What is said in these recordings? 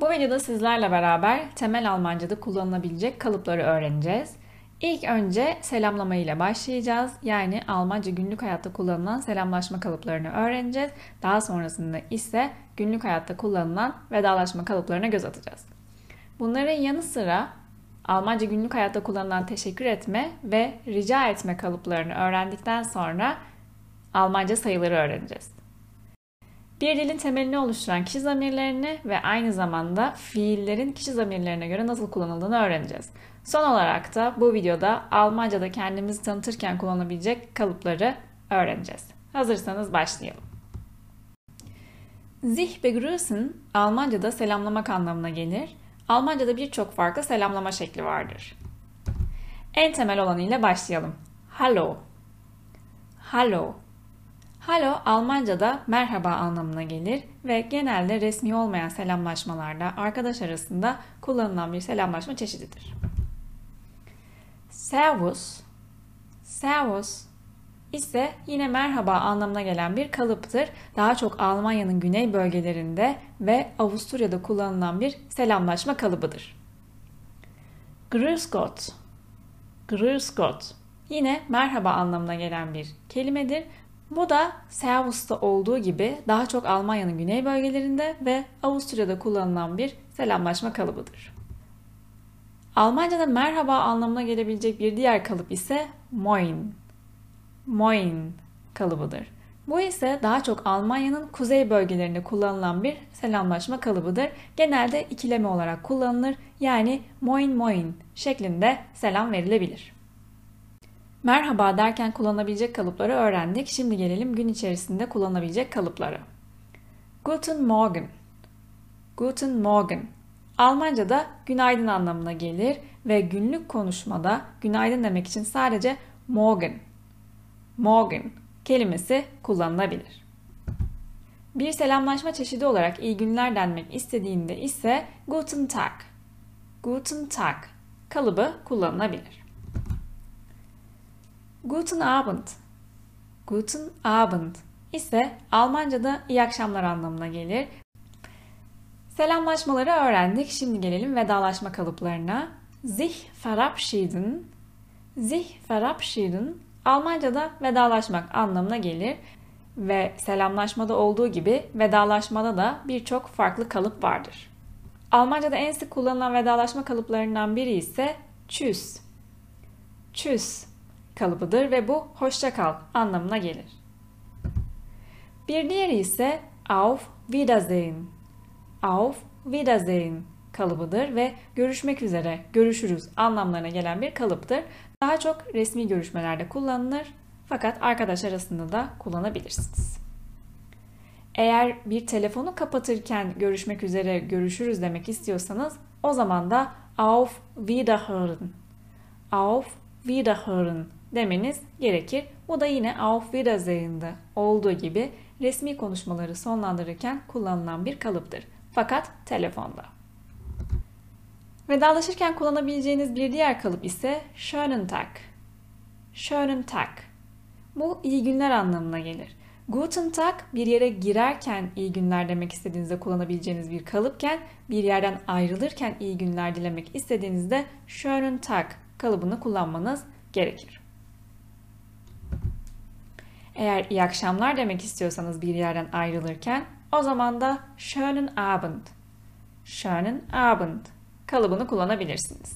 Bu videoda sizlerle beraber temel Almanca'da kullanılabilecek kalıpları öğreneceğiz. İlk önce selamlama ile başlayacağız. Yani Almanca günlük hayatta kullanılan selamlaşma kalıplarını öğreneceğiz. Daha sonrasında ise günlük hayatta kullanılan vedalaşma kalıplarına göz atacağız. Bunların yanı sıra Almanca günlük hayatta kullanılan teşekkür etme ve rica etme kalıplarını öğrendikten sonra Almanca sayıları öğreneceğiz. Bir dilin temelini oluşturan kişi zamirlerini ve aynı zamanda fiillerin kişi zamirlerine göre nasıl kullanıldığını öğreneceğiz. Son olarak da bu videoda Almanca'da kendimizi tanıtırken kullanabilecek kalıpları öğreneceğiz. Hazırsanız başlayalım. Sich begrüßen Almanca'da selamlamak anlamına gelir. Almanca'da birçok farklı selamlama şekli vardır. En temel olanıyla başlayalım. Hallo. Hallo. Hallo Almanca'da merhaba anlamına gelir ve genelde resmi olmayan selamlaşmalarda arkadaş arasında kullanılan bir selamlaşma çeşididir. Servus, Servus ise yine merhaba anlamına gelen bir kalıptır. Daha çok Almanya'nın güney bölgelerinde ve Avusturya'da kullanılan bir selamlaşma kalıbıdır. Grüß Gott, Grüß Gott yine merhaba anlamına gelen bir kelimedir. Bu da Servus'ta olduğu gibi daha çok Almanya'nın güney bölgelerinde ve Avusturya'da kullanılan bir selamlaşma kalıbıdır. Almanca'da merhaba anlamına gelebilecek bir diğer kalıp ise Moin. Moin kalıbıdır. Bu ise daha çok Almanya'nın kuzey bölgelerinde kullanılan bir selamlaşma kalıbıdır. Genelde ikileme olarak kullanılır. Yani moin moin şeklinde selam verilebilir. Merhaba derken kullanabilecek kalıpları öğrendik. Şimdi gelelim gün içerisinde kullanabilecek kalıplara. Guten Morgen. Guten Morgen. Almanca'da günaydın anlamına gelir ve günlük konuşmada günaydın demek için sadece morgen, morgen kelimesi kullanılabilir. Bir selamlaşma çeşidi olarak iyi günler denmek istediğinde ise Guten Tag, Guten Tag kalıbı kullanılabilir. Guten Abend. Guten Abend ise Almanca'da iyi akşamlar anlamına gelir. Selamlaşmaları öğrendik. Şimdi gelelim vedalaşma kalıplarına. Sich verabschieden. Sich verabschieden Almanca'da vedalaşmak anlamına gelir ve selamlaşmada olduğu gibi vedalaşmada da birçok farklı kalıp vardır. Almanca'da en sık kullanılan vedalaşma kalıplarından biri ise tschüss. Tschüss kalıbıdır ve bu hoşça kal anlamına gelir. Bir diğeri ise auf Wiedersehen. Auf Wiedersehen kalıbıdır ve görüşmek üzere, görüşürüz anlamlarına gelen bir kalıptır. Daha çok resmi görüşmelerde kullanılır fakat arkadaş arasında da kullanabilirsiniz. Eğer bir telefonu kapatırken görüşmek üzere, görüşürüz demek istiyorsanız o zaman da auf Wiederhören. Auf Wiederhören demeniz gerekir. Bu da yine Auf Wiedersehen'de olduğu gibi resmi konuşmaları sonlandırırken kullanılan bir kalıptır. Fakat telefonda. Vedalaşırken kullanabileceğiniz bir diğer kalıp ise Schönen Tag. Schönen Tag. Bu iyi günler anlamına gelir. Guten Tag bir yere girerken iyi günler demek istediğinizde kullanabileceğiniz bir kalıpken bir yerden ayrılırken iyi günler dilemek istediğinizde Schönen Tag kalıbını kullanmanız gerekir. Eğer iyi akşamlar demek istiyorsanız bir yerden ayrılırken o zaman da schönen Abend, schönen Abend kalıbını kullanabilirsiniz.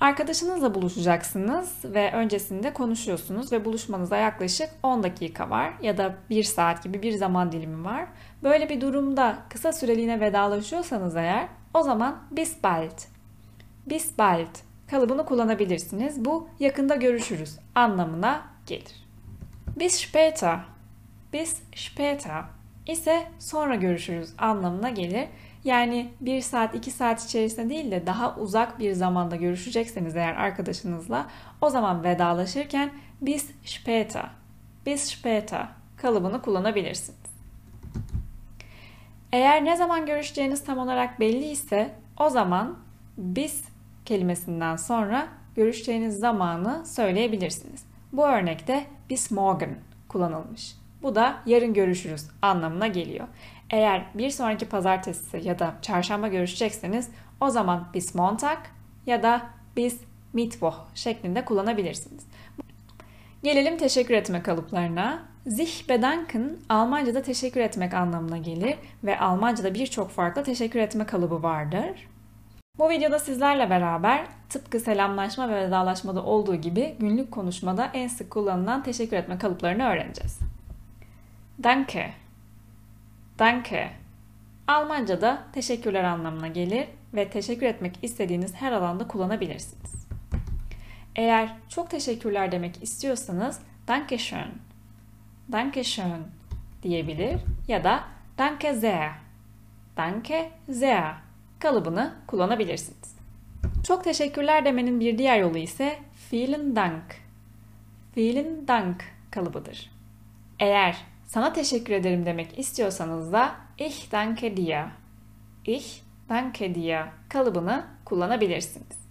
Arkadaşınızla buluşacaksınız ve öncesinde konuşuyorsunuz ve buluşmanıza yaklaşık 10 dakika var ya da 1 saat gibi bir zaman dilimi var. Böyle bir durumda kısa süreliğine vedalaşıyorsanız eğer o zaman bis bald, bis bald kalıbını kullanabilirsiniz. Bu yakında görüşürüz anlamına gelir. Bis später, bis später ise sonra görüşürüz anlamına gelir. Yani bir saat iki saat içerisinde değil de daha uzak bir zamanda görüşecekseniz eğer arkadaşınızla o zaman vedalaşırken bis später, bis später kalıbını kullanabilirsiniz. Eğer ne zaman görüşeceğiniz tam olarak belli ise o zaman bis kelimesinden sonra görüşeceğiniz zamanı söyleyebilirsiniz. Bu örnekte bis morgen kullanılmış. Bu da yarın görüşürüz anlamına geliyor. Eğer bir sonraki pazartesi ya da çarşamba görüşecekseniz o zaman bis Montag ya da bis Mittwoch şeklinde kullanabilirsiniz. Gelelim teşekkür etme kalıplarına. Sich bedanken Almanca'da teşekkür etmek anlamına gelir ve Almanca'da birçok farklı teşekkür etme kalıbı vardır. Bu videoda sizlerle beraber tıpkı selamlaşma ve vedalaşmada olduğu gibi günlük konuşmada en sık kullanılan teşekkür etme kalıplarını öğreneceğiz. Danke. Danke. Almanca'da teşekkürler anlamına gelir ve teşekkür etmek istediğiniz her alanda kullanabilirsiniz. Eğer çok teşekkürler demek istiyorsanız Danke schön, Danke schön diyebilir ya da Danke sehr, Danke sehr kalıbını kullanabilirsiniz. Çok teşekkürler demenin bir diğer yolu ise vielen Dank, vielen Dank kalıbıdır. Eğer sana teşekkür ederim demek istiyorsanız da ich danke dir, ich danke dir kalıbını kullanabilirsiniz.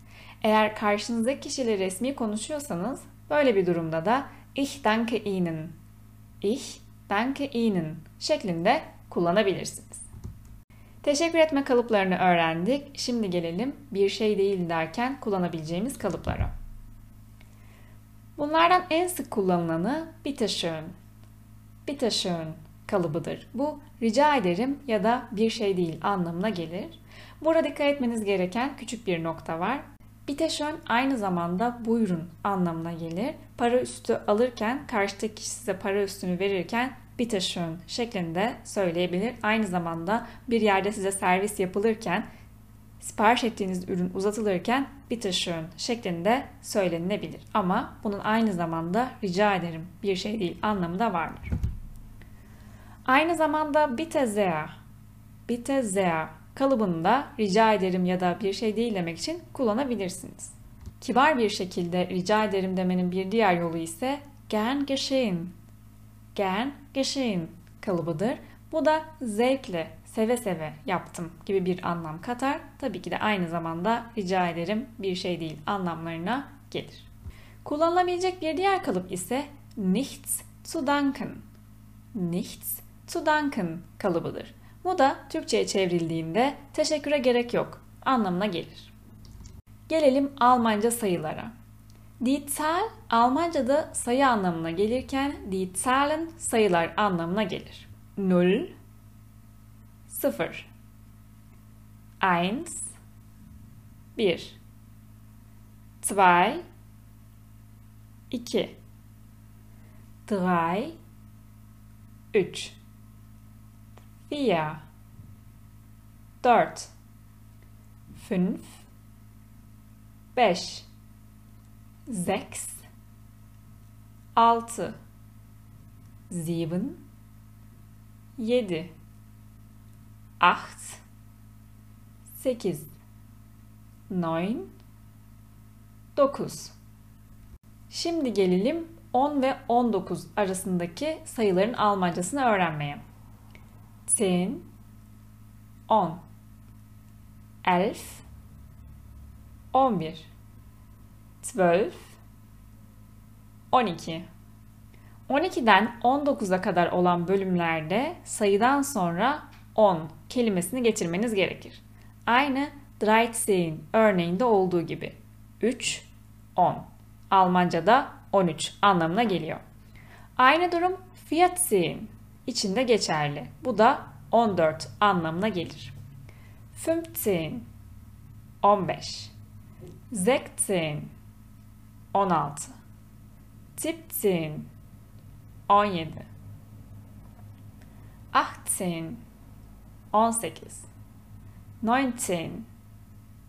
Eğer karşınızdaki kişiyle resmi konuşuyorsanız böyle bir durumda da ich danke Ihnen, ich danke Ihnen şeklinde kullanabilirsiniz. Teşekkür etme kalıplarını öğrendik. Şimdi gelelim bir şey değil derken kullanabileceğimiz kalıplara. Bunlardan en sık kullanılanı bitte schön. Bitte schön kalıbıdır. Bu rica ederim ya da bir şey değil anlamına gelir. Burada dikkat etmeniz gereken küçük bir nokta var. Biteşön aynı zamanda buyurun anlamına gelir. Para üstü alırken karşıdaki kişi size para üstünü verirken biteşön şeklinde söyleyebilir. Aynı zamanda bir yerde size servis yapılırken sipariş ettiğiniz ürün uzatılırken biteşön şeklinde söylenilebilir. Ama bunun aynı zamanda rica ederim bir şey değil anlamı da vardır. Aynı zamanda bitte sehr, bitte sehr kalıbını rica ederim ya da bir şey değil demek için kullanabilirsiniz. Kibar bir şekilde rica ederim demenin bir diğer yolu ise gern geschehen. Gern geschehen kalıbıdır. Bu da zevkle, seve seve yaptım gibi bir anlam katar. Tabii ki de aynı zamanda rica ederim bir şey değil anlamlarına gelir. Kullanılabilecek bir diğer kalıp ise nichts zu danken. Nichts zu danken kalıbıdır. Bu da Türkçe'ye çevrildiğinde teşekküre gerek yok anlamına gelir. Gelelim Almanca sayılara. Die Almanca'da sayı anlamına gelirken die sayılar anlamına gelir. 0 0 1 1 2 2 3 3 vier, dort, fünf, beş, sechs, altı, sieben, yedi, acht, sekiz, neun, dokuz. Şimdi gelelim 10 ve 19 arasındaki sayıların Almancasını öğrenmeye. 10, 10, 11, 11, 12, 12. 12'den 19'a kadar olan bölümlerde sayıdan sonra 10 kelimesini getirmeniz gerekir. Aynı Dreizehn örneğinde olduğu gibi. 3, 10. Almanca'da 13 anlamına geliyor. Aynı durum Vierzehn içinde geçerli. Bu da 14 anlamına gelir. 15 15 16 16 17 17 18 18 19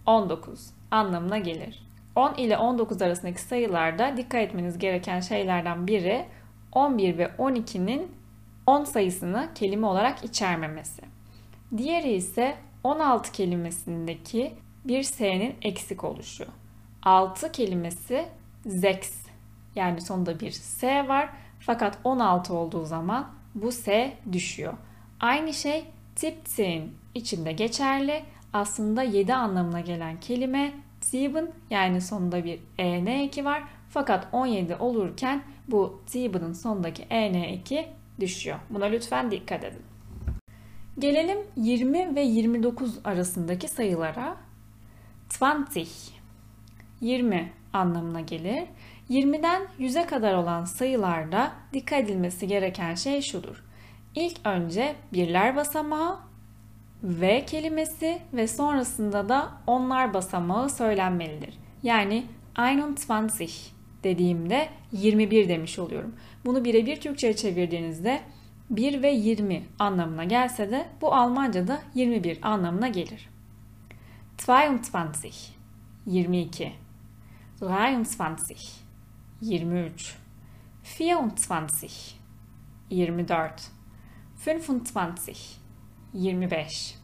19 anlamına gelir. 10 ile 19 arasındaki sayılarda dikkat etmeniz gereken şeylerden biri 11 ve 12'nin 10 sayısını kelime olarak içermemesi. Diğeri ise 16 kelimesindeki bir s'nin eksik oluşu. 6 kelimesi zex yani sonunda bir s var fakat 16 olduğu zaman bu s düşüyor. Aynı şey tipsin içinde geçerli. Aslında 7 anlamına gelen kelime sieben yani sonunda bir en eki var. Fakat 17 olurken bu sieben'ın sonundaki en eki düşüyor. Buna lütfen dikkat edin. Gelelim 20 ve 29 arasındaki sayılara. 20 20 anlamına gelir. 20'den 100'e kadar olan sayılarda dikkat edilmesi gereken şey şudur. İlk önce birler basamağı, V kelimesi ve sonrasında da onlar basamağı söylenmelidir. Yani 21 dediğimde 21 demiş oluyorum. Bunu birebir Türkçe'ye çevirdiğinizde 1 ve 20 anlamına gelse de bu Almanca'da 21 anlamına gelir. 22 22 23 23 24 24 25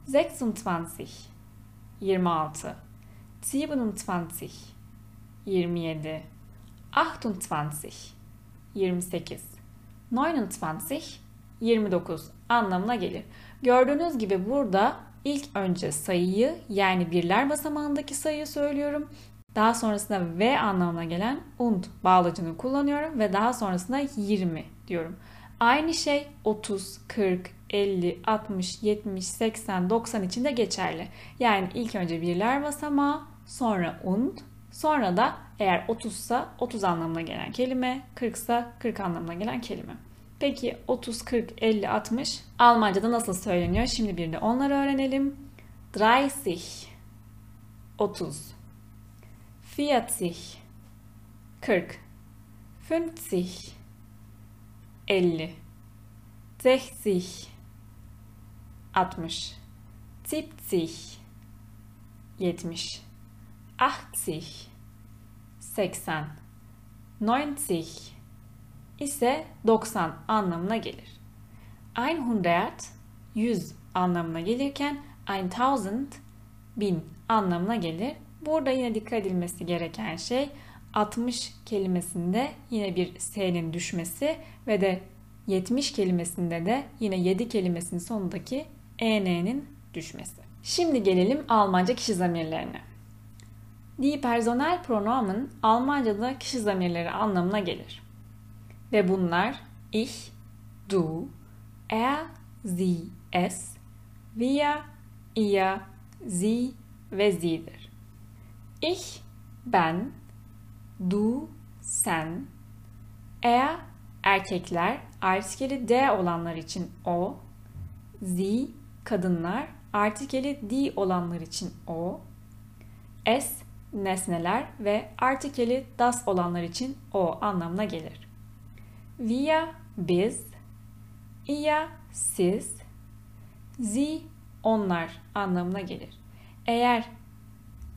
25 26 26 27 27 28 28 29 29 anlamına gelir. Gördüğünüz gibi burada ilk önce sayıyı yani birler basamağındaki sayıyı söylüyorum. Daha sonrasında V anlamına gelen und bağlacını kullanıyorum ve daha sonrasında 20 diyorum. Aynı şey 30, 40, 50, 60, 70, 80, 90 için de geçerli. Yani ilk önce birler basamağı, sonra und, sonra da eğer 30 ise 30 anlamına gelen kelime, 40 ise 40 anlamına gelen kelime. Peki 30, 40, 50, 60 Almanca'da nasıl söyleniyor? Şimdi bir de onları öğrenelim. 30 30 40 40 50 50 60 60 70 70 80 80 90 ise 90 anlamına gelir. 100 100 anlamına gelirken 1000 bin anlamına gelir. Burada yine dikkat edilmesi gereken şey 60 kelimesinde yine bir S'nin düşmesi ve de 70 kelimesinde de yine 7 kelimesinin sonundaki EN'nin düşmesi. Şimdi gelelim Almanca kişi zamirlerine. Die Personalpronomen Almanca'da kişi zamirleri anlamına gelir. Ve bunlar ich, du, er, sie, es, wir, ihr, sie ve sie'dir. Ich, ben, du, sen, er, erkekler, artikeli D olanlar için o, sie, kadınlar, artikeli D olanlar için o, es, nesneler ve artikeli das olanlar için o anlamına gelir. Wir, biz, ihr, siz, sie, onlar anlamına gelir. Eğer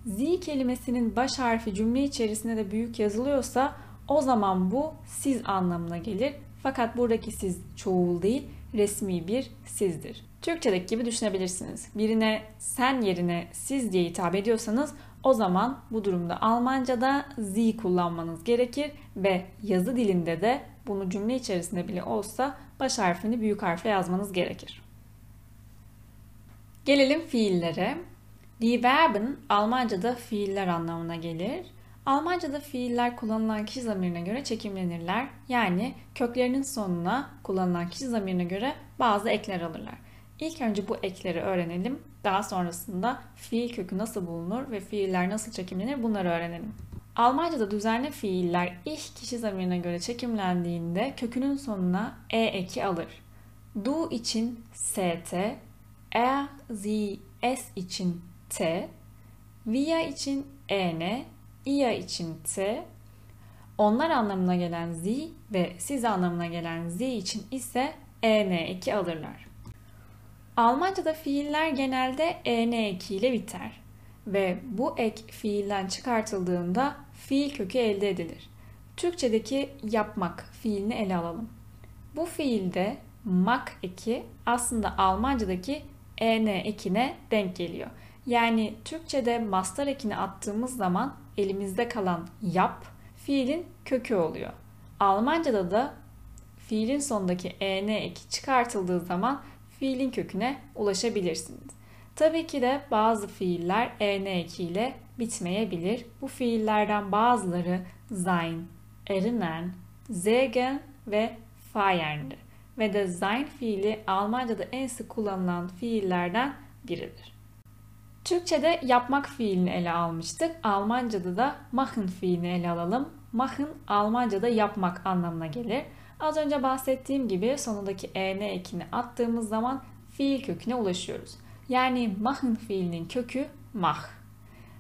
Z kelimesinin baş harfi cümle içerisinde de büyük yazılıyorsa o zaman bu siz anlamına gelir. Fakat buradaki siz çoğul değil, resmi bir sizdir. Türkçedeki gibi düşünebilirsiniz. Birine sen yerine siz diye hitap ediyorsanız o zaman bu durumda Almanca'da Z kullanmanız gerekir ve yazı dilinde de bunu cümle içerisinde bile olsa baş harfini büyük harfle yazmanız gerekir. Gelelim fiillere. Die Verben Almanca'da fiiller anlamına gelir. Almanca'da fiiller kullanılan kişi zamirine göre çekimlenirler. Yani köklerinin sonuna kullanılan kişi zamirine göre bazı ekler alırlar. İlk önce bu ekleri öğrenelim. Daha sonrasında fiil kökü nasıl bulunur ve fiiller nasıl çekimlenir bunları öğrenelim. Almanca'da düzenli fiiller ich kişi zamirine göre çekimlendiğinde kökünün sonuna e eki alır. Du için st, er, sie, es için T, via için EN, ia için T, onlar anlamına gelen Z ve siz anlamına gelen Z için ise EN eki alırlar. Almanca'da fiiller genelde EN eki ile biter ve bu ek fiilden çıkartıldığında fiil kökü elde edilir. Türkçedeki yapmak fiilini ele alalım. Bu fiilde mak eki aslında Almanca'daki en ekine denk geliyor. Yani Türkçe'de master ekini attığımız zaman elimizde kalan yap fiilin kökü oluyor. Almanca'da da fiilin sonundaki en eki çıkartıldığı zaman fiilin köküne ulaşabilirsiniz. Tabii ki de bazı fiiller en ekiyle bitmeyebilir. Bu fiillerden bazıları sein, erinnern, sägen ve feiern'dir. ve de sein fiili Almanca'da en sık kullanılan fiillerden biridir. Türkçe'de yapmak fiilini ele almıştık. Almanca'da da machen fiilini ele alalım. Machen Almanca'da yapmak anlamına gelir. Az önce bahsettiğim gibi sonundaki en ekini attığımız zaman fiil köküne ulaşıyoruz. Yani machen fiilinin kökü mach.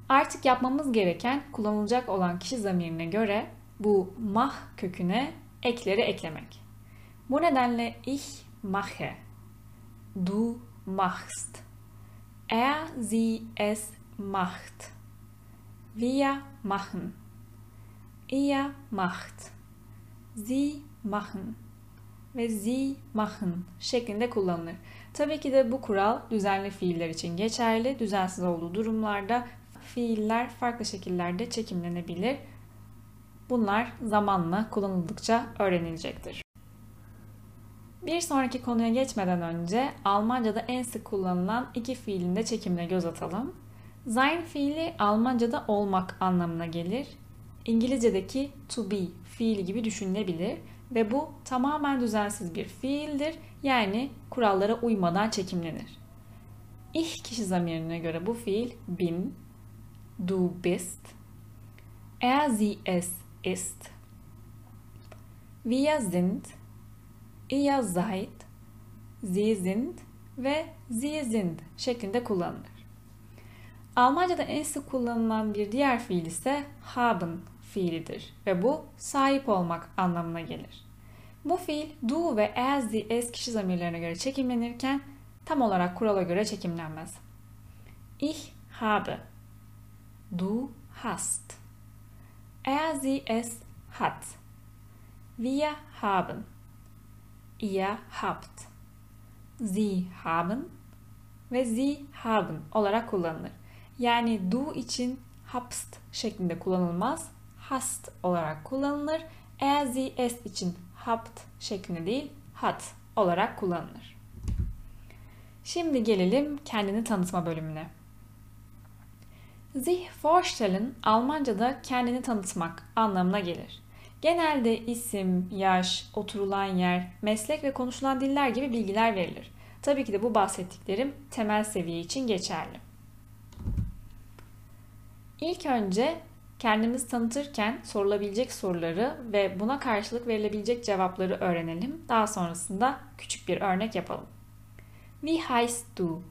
Artık yapmamız gereken kullanılacak olan kişi zamirine göre bu mach köküne ekleri eklemek. Bu nedenle ich mache, du machst, er, sie, es macht, wir machen, ihr macht, sie machen ve sie machen şeklinde kullanılır. Tabii ki de bu kural düzenli fiiller için geçerli. Düzensiz olduğu durumlarda fiiller farklı şekillerde çekimlenebilir. Bunlar zamanla kullanıldıkça öğrenilecektir. Bir sonraki konuya geçmeden önce Almanca'da en sık kullanılan iki fiilin de çekimine göz atalım. Sein fiili Almanca'da olmak anlamına gelir. İngilizce'deki to be fiili gibi düşünülebilir ve bu tamamen düzensiz bir fiildir. Yani kurallara uymadan çekimlenir. Ich kişi zamirine göre bu fiil bin, du bist, er sie es ist, wir sind, ihr seid, sie sind ve sie sind şeklinde kullanılır. Almanca'da en sık kullanılan bir diğer fiil ise haben fiilidir ve bu sahip olmak anlamına gelir. Bu fiil du ve as the es kişi zamirlerine göre çekimlenirken tam olarak kurala göre çekimlenmez. Ich habe, du hast, er sie es hat, wir haben, ihr habt, sie haben ve sie haben olarak kullanılır. Yani du için habst şeklinde kullanılmaz, hast olarak kullanılır. Er sie es için habt şeklinde değil, hat olarak kullanılır. Şimdi gelelim kendini tanıtma bölümüne. Sich vorstellen Almanca'da kendini tanıtmak anlamına gelir. Genelde isim, yaş, oturulan yer, meslek ve konuşulan diller gibi bilgiler verilir. Tabii ki de bu bahsettiklerim temel seviye için geçerli. İlk önce kendimizi tanıtırken sorulabilecek soruları ve buna karşılık verilebilecek cevapları öğrenelim. Daha sonrasında küçük bir örnek yapalım. Wie heißt du?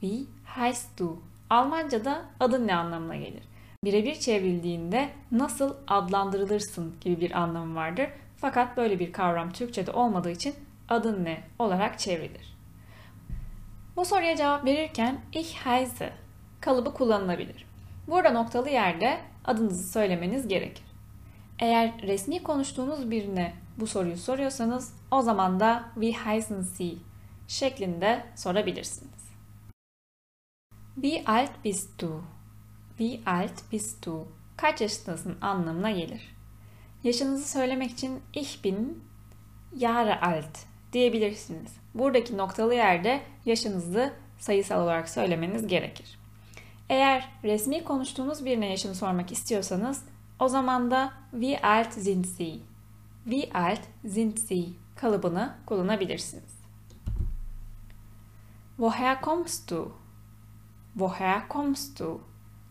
Wie heißt du? Almanca'da adın ne anlamına gelir? Birebir çevrildiğinde nasıl adlandırılırsın gibi bir anlamı vardır. Fakat böyle bir kavram Türkçe'de olmadığı için adın ne olarak çevrilir. Bu soruya cevap verirken ich heiße kalıbı kullanılabilir. Burada noktalı yerde adınızı söylemeniz gerekir. Eğer resmi konuştuğunuz birine bu soruyu soruyorsanız o zaman da wie heißen Sie şeklinde sorabilirsiniz. Wie alt bist du? Wie alt bist du? Kaç yaşındasın anlamına gelir. Yaşınızı söylemek için ich bin Jahre alt diyebilirsiniz. Buradaki noktalı yerde yaşınızı sayısal olarak söylemeniz gerekir. Eğer resmi konuştuğunuz birine yaşını sormak istiyorsanız o zaman da wie alt sind Sie? Wie alt sind Sie? kalıbını kullanabilirsiniz. Woher kommst du? Woher kommst du?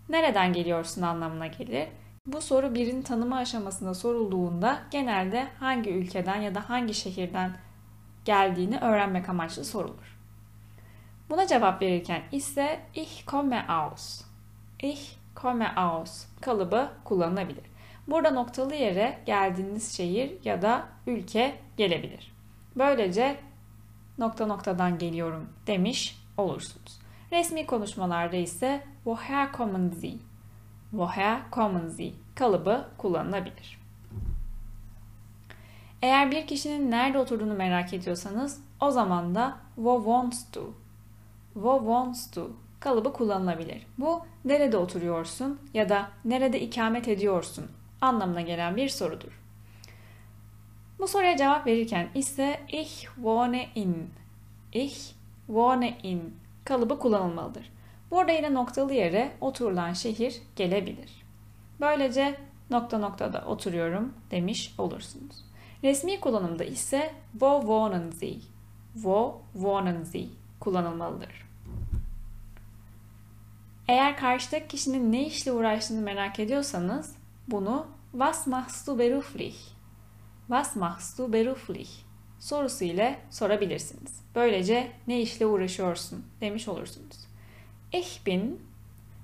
Nereden geliyorsun anlamına gelir. Bu soru birin tanıma aşamasında sorulduğunda genelde hangi ülkeden ya da hangi şehirden geldiğini öğrenmek amaçlı sorulur. Buna cevap verirken ise ich komme aus, ich komme aus kalıbı kullanılabilir. Burada noktalı yere geldiğiniz şehir ya da ülke gelebilir. Böylece nokta noktadan geliyorum demiş olursunuz. Resmi konuşmalarda ise woher kommen Sie? Woher kommen Sie? kalıbı kullanılabilir. Eğer bir kişinin nerede oturduğunu merak ediyorsanız o zaman da wo wohnst du? Wo wohnst du? kalıbı kullanılabilir. Bu nerede oturuyorsun ya da nerede ikamet ediyorsun anlamına gelen bir sorudur. Bu soruya cevap verirken ise ich wohne in, ich wohne in kalıbı kullanılmalıdır. Burada yine noktalı yere oturulan şehir gelebilir. Böylece nokta noktada oturuyorum demiş olursunuz. Resmi kullanımda ise wo wohnen Sie, wo wohnen Sie kullanılmalıdır. Eğer karşıdaki kişinin ne işle uğraştığını merak ediyorsanız bunu Was machst du beruflich? Was machst du beruflich? sorusu ile sorabilirsiniz. Böylece ne işle uğraşıyorsun demiş olursunuz. Ich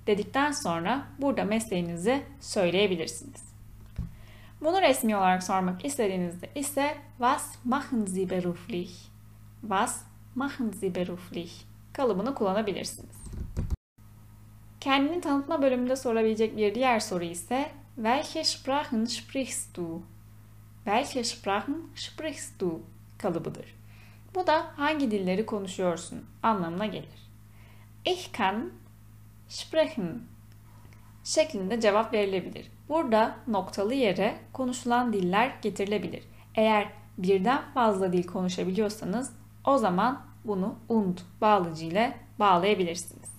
dedikten sonra burada mesleğinizi söyleyebilirsiniz. Bunu resmi olarak sormak istediğinizde ise Was machen Sie beruflich? Was machen Sie beruflich? kalıbını kullanabilirsiniz. Kendini tanıtma bölümünde sorabilecek bir diğer soru ise Welche Sprachen sprichst du? Welche Sprachen sprichst du? kalıbıdır. Bu da hangi dilleri konuşuyorsun anlamına gelir. Ich kann sprechen şeklinde cevap verilebilir. Burada noktalı yere konuşulan diller getirilebilir. Eğer birden fazla dil konuşabiliyorsanız o zaman bunu und bağlıcı ile bağlayabilirsiniz.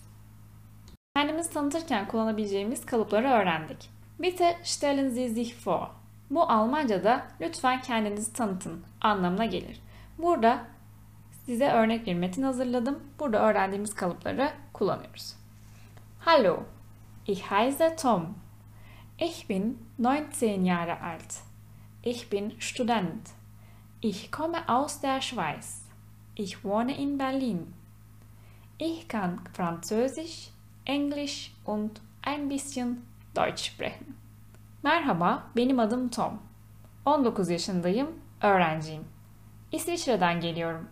Kendimizi tanıtırken kullanabileceğimiz kalıpları öğrendik. Bitte stellen Sie sich vor. Bu Almanca'da lütfen kendinizi tanıtın anlamına gelir. Burada size örnek bir metin hazırladım. Burada öğrendiğimiz kalıpları kullanıyoruz. Hallo, ich heiße Tom. Ich bin 19 Jahre alt. Ich bin Student. Ich komme aus der Schweiz. Ich wohne in Berlin. Ich kann Französisch, Englisch und ein bisschen Deutsch sprechen. Merhaba, benim adım Tom. 19 yaşındayım, öğrenciyim. İsviçre'den geliyorum.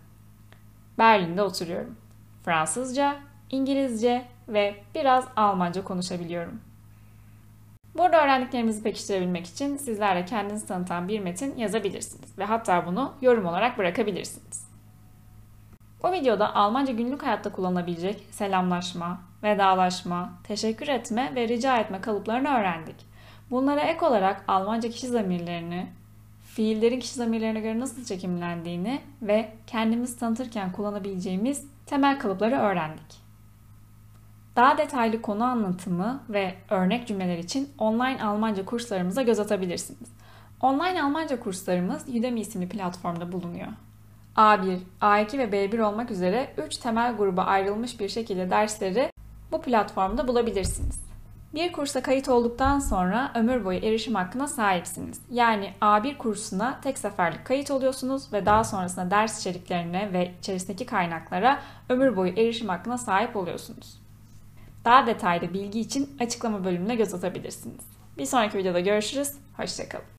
Berlin'de oturuyorum. Fransızca, İngilizce ve biraz Almanca konuşabiliyorum. Burada öğrendiklerimizi pekiştirebilmek için sizlerle kendinizi tanıtan bir metin yazabilirsiniz ve hatta bunu yorum olarak bırakabilirsiniz. Bu videoda Almanca günlük hayatta kullanılabilecek selamlaşma, vedalaşma, teşekkür etme ve rica etme kalıplarını öğrendik. Bunlara ek olarak Almanca kişi zamirlerini, fiillerin kişi zamirlerine göre nasıl çekimlendiğini ve kendimizi tanıtırken kullanabileceğimiz temel kalıpları öğrendik. Daha detaylı konu anlatımı ve örnek cümleler için online Almanca kurslarımıza göz atabilirsiniz. Online Almanca kurslarımız Udemy isimli platformda bulunuyor. A1, A2 ve B1 olmak üzere 3 temel gruba ayrılmış bir şekilde dersleri bu platformda bulabilirsiniz. Bir kursa kayıt olduktan sonra ömür boyu erişim hakkına sahipsiniz. Yani A1 kursuna tek seferlik kayıt oluyorsunuz ve daha sonrasında ders içeriklerine ve içerisindeki kaynaklara ömür boyu erişim hakkına sahip oluyorsunuz. Daha detaylı bilgi için açıklama bölümüne göz atabilirsiniz. Bir sonraki videoda görüşürüz. Hoşçakalın.